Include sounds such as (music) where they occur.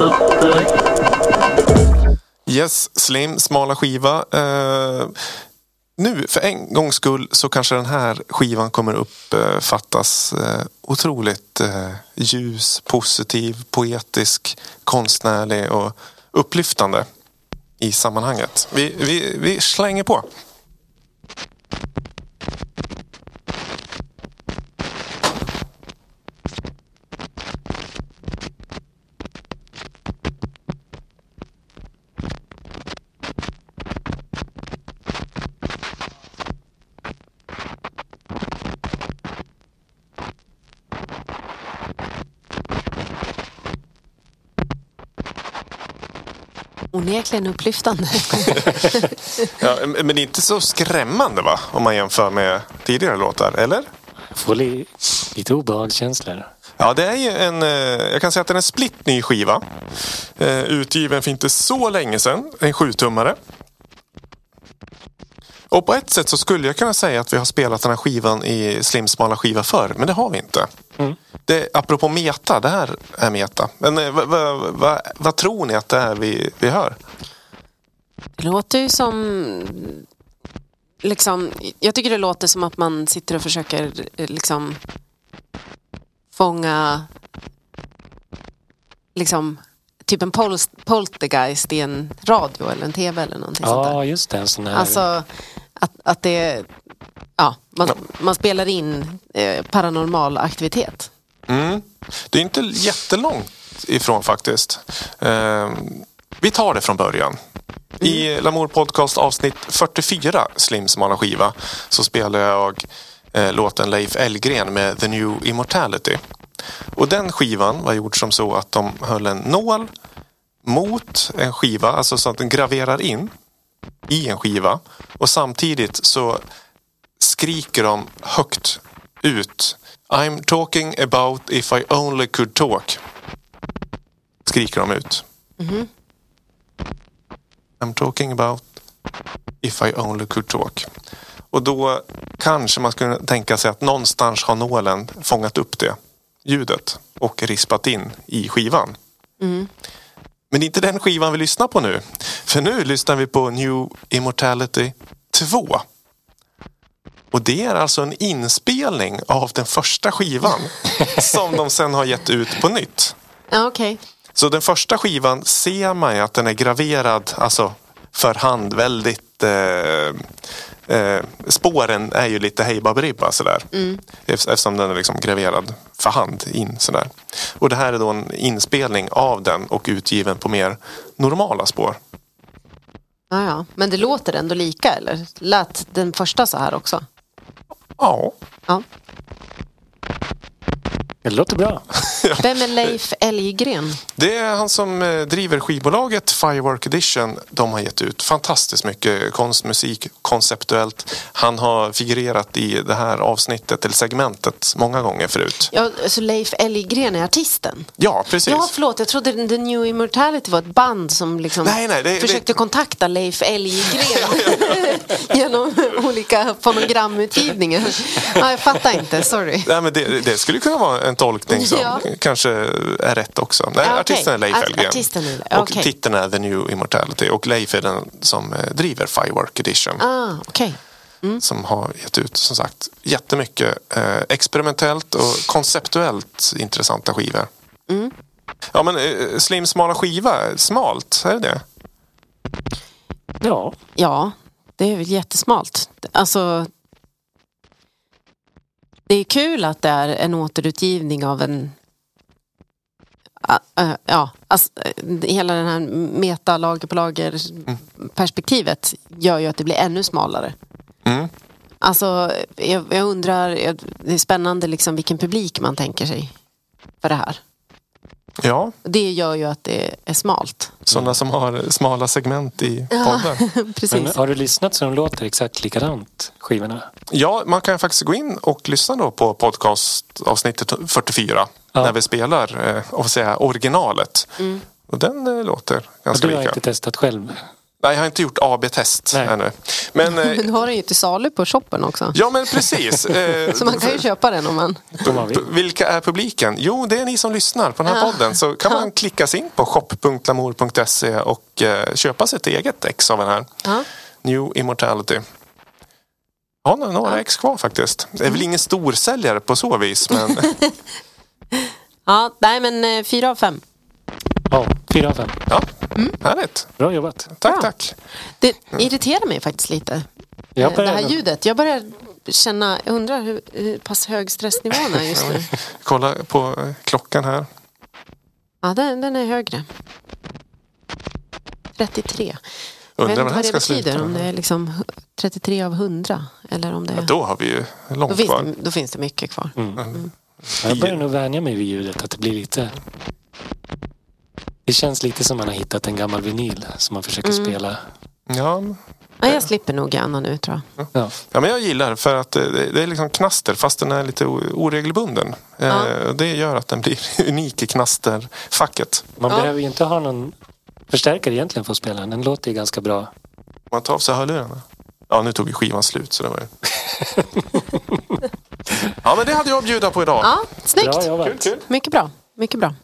Eh. Yes, Slim, smala skiva. Eh, nu, för en gångs skull, så kanske den här skivan kommer uppfattas eh, eh, otroligt eh, ljus, positiv, poetisk, konstnärlig och upplyftande i sammanhanget. Vi, vi, vi slänger på. Onekligen upplyftande. (laughs) Ja, men inte så skrämmande va? Om man jämför med tidigare låtar, eller? Får li, lite obehagskänslor. Ja, det är ju en, eh, jag kan säga att det är en splitt ny skiva. Eh, Utgiven för inte så länge sedan. En sjutummare. Och på ett sätt så skulle jag kunna säga att vi har spelat den här skivan i slimsmala skiva förr, men det har vi inte. Mm. Det, apropå meta, det här är meta. Men eh, vad va, va, vad tror ni att det är vi, vi hör? Det låter ju som... Liksom, jag tycker det låter som att man sitter och försöker eh, liksom fånga liksom typ en pols- poltergeist i en radio eller en tv eller någonting sånt där. Ja, just det. En sån här... Alltså att, att det... Ja, man, man spelar in eh, paranormal aktivitet. Mm. Det är inte jättelångt ifrån faktiskt. Eh, vi tar det från början. I Lamour Podcast avsnitt 44, Slim smala skiva, så spelar jag eh, låten Leif Elgren med The New Immortality. Och den skivan var gjord som så att de höll en nål mot en skiva, alltså så att den graverar in i en skiva. Och samtidigt så skriker de högt ut I'm talking about if I only could talk. Skriker de ut. I'm talking about if I only could talk. Och då kanske man skulle tänka sig att någonstans har nålen fångat upp det ljudet och rispat in i skivan. Men det är inte den skivan vi lyssnar på nu. För nu lyssnar vi på New Immortality 2. Och det är alltså en inspelning av den första skivan som de sen har gett ut på nytt. Ja, okej. Så den första skivan ser man ju att den är graverad, alltså för hand väldigt eh, eh, spåren är ju lite hejbabribba sådär. Eftersom den är liksom graverad för hand in sådär. Och det här är då en inspelning av den och utgiven på mer normala spår. Ja, ja. Men det låter ändå lika eller? Lät den första så här också? Ja, Ja. Det låter bra. Vem är Leif Elggren? det är han som eh, driver skivbolaget Firework Edition. De har gett ut fantastiskt mycket konstmusik konceptuellt. Han har figurerat i det här avsnittet eller segmentet många gånger förut. Ja, alltså Leif Elggren är artisten. Ja, precis. Ja, förlåt. Jag trodde The New Immortality var ett band som liksom Nej, nej, det- försökte det- kontakta Leif Elggren (laughs) (laughs) genom olika fonogramutgivningar. Ja, jag fattar inte, sorry. Nej, men det, det skulle kunna vara en tolkning som Ja. Kanske är rätt också. Nej, okej. Artisten är Leif Elfgren. artisten är. Och titeln är The New Immortality. Och Leif är den som eh, driver Firework Edition. Ah, okej. Som har gett ut som sagt jättemycket eh, experimentellt och konceptuellt intressanta skivor. Mm. Ja men eh, Slim smala skiva, smalt, är det det? Ja, Ja, det är väl jättesmalt. Alltså, det är kul att det är en återutgivning av en Ja, alltså, eh, hela den här meta lager på lager perspektivet gör ju att det blir ännu smalare. Mm. Alltså, jag, jag undrar, det är spännande liksom vilken publik man tänker sig för det här. Ja, Det gör ju att det är smalt. sådana som har smala segment i (laughs) podden. Precis. men har du lyssnat så de låter exakt likadant, skivorna? Ja, man kan faktiskt gå in och lyssna då på podcastavsnittet 44. Ja. När vi spelar, eh, och säga originalet. Och den eh, låter ganska du har lika. inte testat själv? Nej, jag har inte gjort AB-test Nej. ännu. Men, (laughs) eh, Men du har den ju till salu på shoppen också. ja, men precis. (laughs) Så man kan ju köpa den om man... Om man vill. Vilka är publiken? Jo, det är ni som lyssnar på den här Ja. podden. Så kan man klicka sig in på shop.lamour.se och köpa sig ett eget ex av den här. Ja. New Immortality. Ja, några några ex kvar faktiskt. Det är väl ingen storsäljare på så vis, men (laughs) Ja, nej men eh, fyra av fem. Ja, fyra av fem. ja, härligt. Bra jobbat. Tack, Bra. tack. Det irriterar mig faktiskt lite. Jag Eh, det här ljudet. Jag börjar känna, jag undrar hur, hur pass hög stressnivån är just nu. (laughs) Kolla på eh, klockan här. Ja, den, den är högre. 33. Jag vet Undrar inte vad det betyder. sluta. Om det är liksom 33 av 100. Eller om det Ja, är... då har vi ju Då långt finns, kvar. det, då finns det mycket kvar. Jag börjar nog vänja mig vid ljudet. Att det blir lite... Det känns lite som man har hittat en gammal vinyl som man försöker spela. Ja, Ja, jag slipper nog gärna nu tror jag. Ja. Ja, men jag gillar för att eh, det det är liksom knaster fast den är lite oregelbunden. Eh, Ja. Det gör att den blir (laughs) unik i knasterfacket. Man Ja. behöver ju inte ha någon förstärkare egentligen för att spela den. Den låter ju ganska bra. Man tar av sig hörlurarna. Ja, nu tog ju skivan slut så det var ju... (laughs) ja, men det hade jag att bjuda på idag. Ja, snyggt. Bra jobbat. Kul, kul. Mycket bra. Mycket bra.